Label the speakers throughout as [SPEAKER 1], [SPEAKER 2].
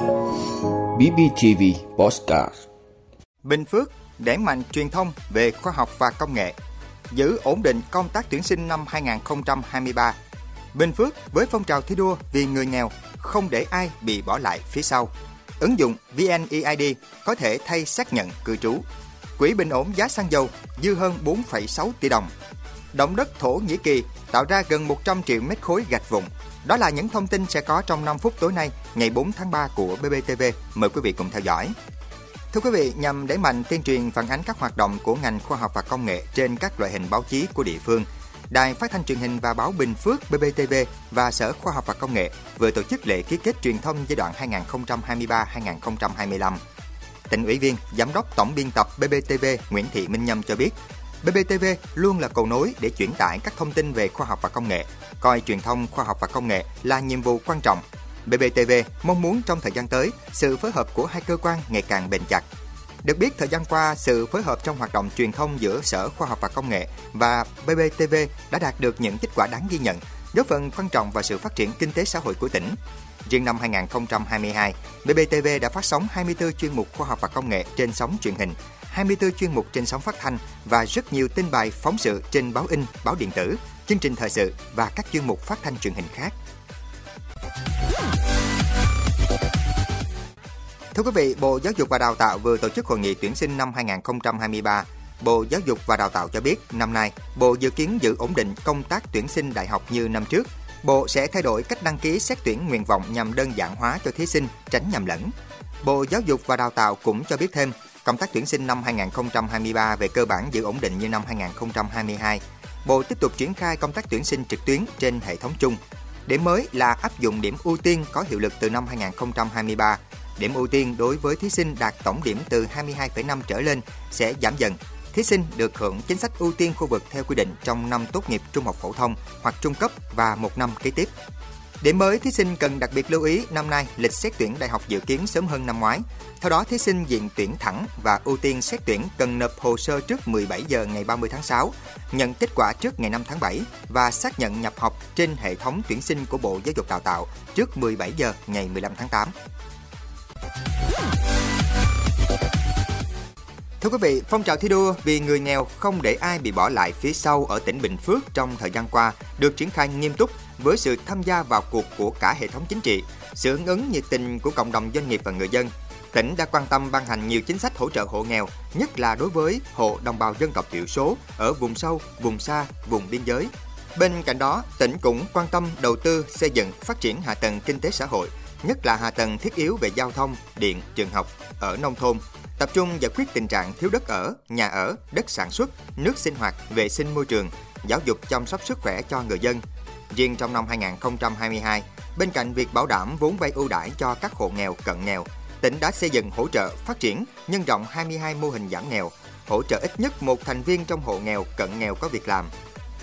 [SPEAKER 1] BBTV Postcard
[SPEAKER 2] Bình Phước đẩy mạnh truyền thông về khoa học và công nghệ, giữ ổn định công tác tuyển sinh năm 2023. Bình Phước với phong trào thi đua vì người nghèo, không để ai bị bỏ lại phía sau. Ứng dụng VNEID có thể thay xác nhận cư trú. Quỹ bình ổn giá xăng dầu dư hơn 4,6 tỷ đồng. Động đất Thổ Nhĩ Kỳ tạo ra gần 100 triệu mét khối gạch vụn. Đó là những thông tin sẽ có trong 5 phút tối nay, ngày 4 tháng 3 của BBTV. Mời quý vị cùng theo dõi. Thưa quý vị, nhằm đẩy mạnh tuyên truyền phản ánh các hoạt động của ngành khoa học và công nghệ trên các loại hình báo chí của địa phương, Đài Phát thanh Truyền hình và Báo Bình Phước BBTV và Sở Khoa học và Công nghệ vừa tổ chức lễ ký kết truyền thông giai đoạn 2023-2025. Tỉnh ủy viên, Giám đốc Tổng biên tập BBTV Nguyễn Thị Minh Nhâm cho biết, BBTV luôn là cầu nối để chuyển tải các thông tin về khoa học và công nghệ, coi truyền thông khoa học và công nghệ là nhiệm vụ quan trọng. BBTV mong muốn trong thời gian tới, sự phối hợp của hai cơ quan ngày càng bền chặt. Được biết, thời gian qua, sự phối hợp trong hoạt động truyền thông giữa Sở Khoa học và Công nghệ và BBTV đã đạt được những kết quả đáng ghi nhận, góp phần quan trọng vào sự phát triển kinh tế xã hội của tỉnh. Riêng năm 2022, BBTV đã phát sóng 24 chuyên mục khoa học và công nghệ trên sóng truyền hình, 24 chuyên mục trên sóng phát thanh và rất nhiều tin bài phóng sự trên báo in, báo điện tử, chương trình thời sự và các chuyên mục phát thanh truyền hình khác. Thưa quý vị, Bộ Giáo dục và Đào tạo vừa tổ chức hội nghị tuyển sinh năm 2023. Bộ Giáo dục và Đào tạo cho biết, năm nay, Bộ dự kiến giữ ổn định công tác tuyển sinh đại học như năm trước. Bộ sẽ thay đổi cách đăng ký xét tuyển nguyện vọng nhằm đơn giản hóa cho thí sinh, tránh nhầm lẫn. Bộ Giáo dục và Đào tạo cũng cho biết thêm, công tác tuyển sinh năm 2023 về cơ bản giữ ổn định như năm 2022. Bộ tiếp tục triển khai công tác tuyển sinh trực tuyến trên hệ thống chung. Điểm mới là áp dụng điểm ưu tiên có hiệu lực từ năm 2023. Điểm ưu tiên đối với thí sinh đạt tổng điểm từ 22,5 trở lên sẽ giảm dần. Thí sinh được hưởng chính sách ưu tiên khu vực theo quy định trong năm tốt nghiệp trung học phổ thông hoặc trung cấp và một năm kế tiếp. Điểm mới thí sinh cần đặc biệt lưu ý năm nay lịch xét tuyển đại học dự kiến sớm hơn năm ngoái. Theo đó, thí sinh diện tuyển thẳng và ưu tiên xét tuyển cần nộp hồ sơ trước 17 giờ ngày 30 tháng 6, nhận kết quả trước ngày 5 tháng 7 và xác nhận nhập học trên hệ thống tuyển sinh của Bộ Giáo dục Đào tạo trước 17 giờ ngày 15 tháng 8. Thưa quý vị, phong trào thi đua vì người nghèo không để ai bị bỏ lại phía sau ở tỉnh Bình Phước trong thời gian qua được triển khai nghiêm túc với sự tham gia vào cuộc của cả hệ thống chính trị, sự ứng ứng nhiệt tình của cộng đồng doanh nghiệp và người dân. Tỉnh đã quan tâm ban hành nhiều chính sách hỗ trợ hộ nghèo, nhất là đối với hộ đồng bào dân tộc thiểu số ở vùng sâu, vùng xa, vùng biên giới. Bên cạnh đó, tỉnh cũng quan tâm đầu tư xây dựng phát triển hạ tầng kinh tế xã hội, nhất là hạ tầng thiết yếu về giao thông, điện, trường học ở nông thôn, tập trung giải quyết tình trạng thiếu đất ở, nhà ở, đất sản xuất, nước sinh hoạt, vệ sinh môi trường, giáo dục chăm sóc sức khỏe cho người dân. Riêng trong năm 2022, bên cạnh việc bảo đảm vốn vay ưu đãi cho các hộ nghèo, cận nghèo, tỉnh đã xây dựng hỗ trợ phát triển, nhân rộng 22 mô hình giảm nghèo, hỗ trợ ít nhất một thành viên trong hộ nghèo, cận nghèo có việc làm,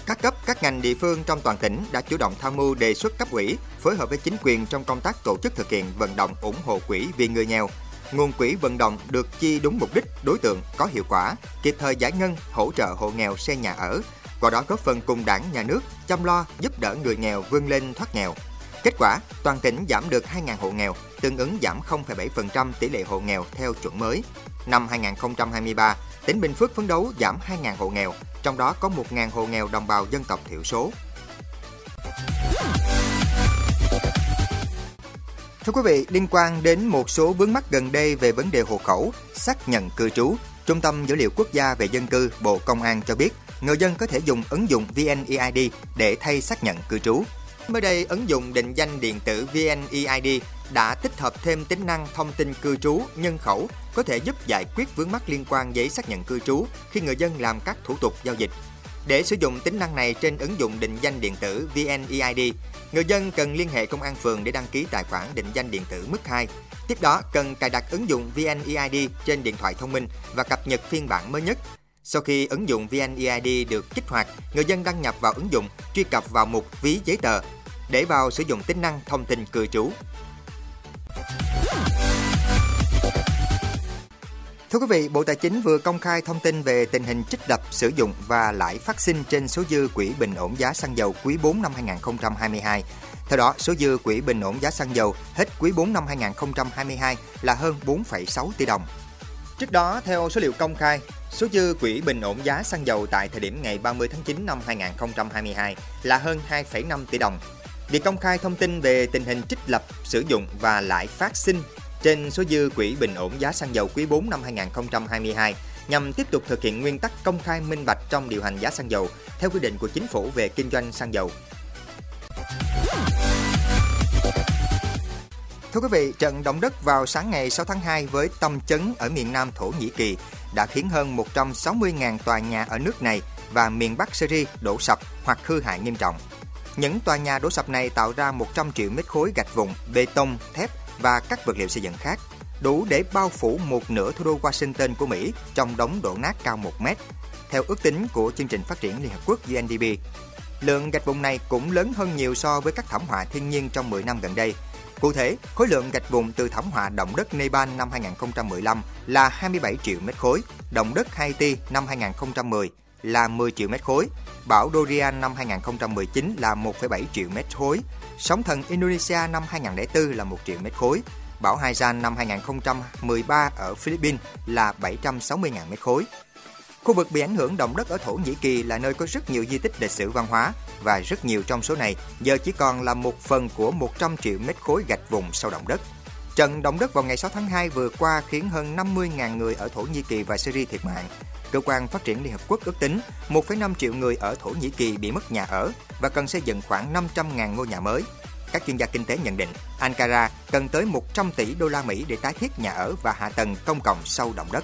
[SPEAKER 2] các cấp, các ngành địa phương trong toàn tỉnh đã chủ động tham mưu đề xuất cấp ủy, phối hợp với chính quyền trong công tác tổ chức thực hiện vận động ủng hộ quỹ vì người nghèo. Nguồn quỹ vận động được chi đúng mục đích, đối tượng có hiệu quả, kịp thời giải ngân, hỗ trợ hộ nghèo xây nhà ở, qua đó góp phần cùng đảng, nhà nước chăm lo giúp đỡ người nghèo vươn lên thoát nghèo. Kết quả, toàn tỉnh giảm được 2.000 hộ nghèo, tương ứng giảm 0,7% tỷ lệ hộ nghèo theo chuẩn mới. Năm 2023, tỉnh Bình Phước phấn đấu giảm 2.000 hộ nghèo, trong đó có 1.000 hộ nghèo đồng bào dân tộc thiểu số. Thưa quý vị, liên quan đến một số vướng mắc gần đây về vấn đề hộ khẩu, xác nhận cư trú, Trung tâm Dữ liệu Quốc gia về Dân cư Bộ Công an cho biết, người dân có thể dùng ứng dụng VNEID để thay xác nhận cư trú. Mới đây, ứng dụng định danh điện tử VNEID đã tích hợp thêm tính năng thông tin cư trú, nhân khẩu có thể giúp giải quyết vướng mắc liên quan giấy xác nhận cư trú khi người dân làm các thủ tục giao dịch. Để sử dụng tính năng này trên ứng dụng định danh điện tử VNEID, người dân cần liên hệ công an phường để đăng ký tài khoản định danh điện tử mức 2. Tiếp đó, cần cài đặt ứng dụng VNEID trên điện thoại thông minh và cập nhật phiên bản mới nhất. Sau khi ứng dụng VNEID được kích hoạt, người dân đăng nhập vào ứng dụng, truy cập vào mục ví giấy tờ để vào sử dụng tính năng thông tin cư trú. Thưa quý vị, Bộ Tài chính vừa công khai thông tin về tình hình trích lập, sử dụng và lãi phát sinh trên số dư quỹ bình ổn giá xăng dầu quý 4 năm 2022. Theo đó, số dư quỹ bình ổn giá xăng dầu hết quý 4 năm 2022 là hơn 4,6 tỷ đồng. Trước đó, theo số liệu công khai, số dư quỹ bình ổn giá xăng dầu tại thời điểm ngày 30 tháng 9 năm 2022 là hơn 2,5 tỷ đồng. Việc công khai thông tin về tình hình trích lập, sử dụng và lãi phát sinh trên số dư quỹ bình ổn giá xăng dầu quý 4 năm 2022 nhằm tiếp tục thực hiện nguyên tắc công khai minh bạch trong điều hành giá xăng dầu theo quy định của chính phủ về kinh doanh xăng dầu. Thưa quý vị, trận động đất vào sáng ngày 6 tháng 2 với tâm chấn ở miền Nam Thổ Nhĩ Kỳ đã khiến hơn 160.000 tòa nhà ở nước này và miền Bắc Syria đổ sập hoặc hư hại nghiêm trọng. Những tòa nhà đổ sập này tạo ra 100 triệu mét khối gạch vụn, bê tông, thép và các vật liệu xây dựng khác, đủ để bao phủ một nửa thủ đô Washington của Mỹ trong đống đổ nát cao 1 mét, theo ước tính của chương trình phát triển Liên Hợp Quốc UNDP. Lượng gạch vụn này cũng lớn hơn nhiều so với các thảm họa thiên nhiên trong 10 năm gần đây. Cụ thể, khối lượng gạch vụn từ thảm họa động đất Nepal năm 2015 là 27 triệu mét khối, động đất Haiti năm 2010 là 10 triệu mét khối, bão Dorian năm 2019 là 1,7 triệu mét khối, sóng thần Indonesia năm 2004 là 1 triệu mét khối, bão Haiyan năm 2013 ở Philippines là 760.000 mét khối. Khu vực bị ảnh hưởng động đất ở Thổ Nhĩ Kỳ là nơi có rất nhiều di tích lịch sử văn hóa và rất nhiều trong số này giờ chỉ còn là một phần của 100 triệu mét khối gạch vùng sau động đất. Trận động đất vào ngày 6 tháng 2 vừa qua khiến hơn 50.000 người ở Thổ Nhĩ Kỳ và Syria thiệt mạng. Cơ quan Phát triển Liên Hợp Quốc ước tính 1,5 triệu người ở Thổ Nhĩ Kỳ bị mất nhà ở và cần xây dựng khoảng 500.000 ngôi nhà mới. Các chuyên gia kinh tế nhận định Ankara cần tới 100 tỷ đô la Mỹ để tái thiết nhà ở và hạ tầng công cộng sau động đất.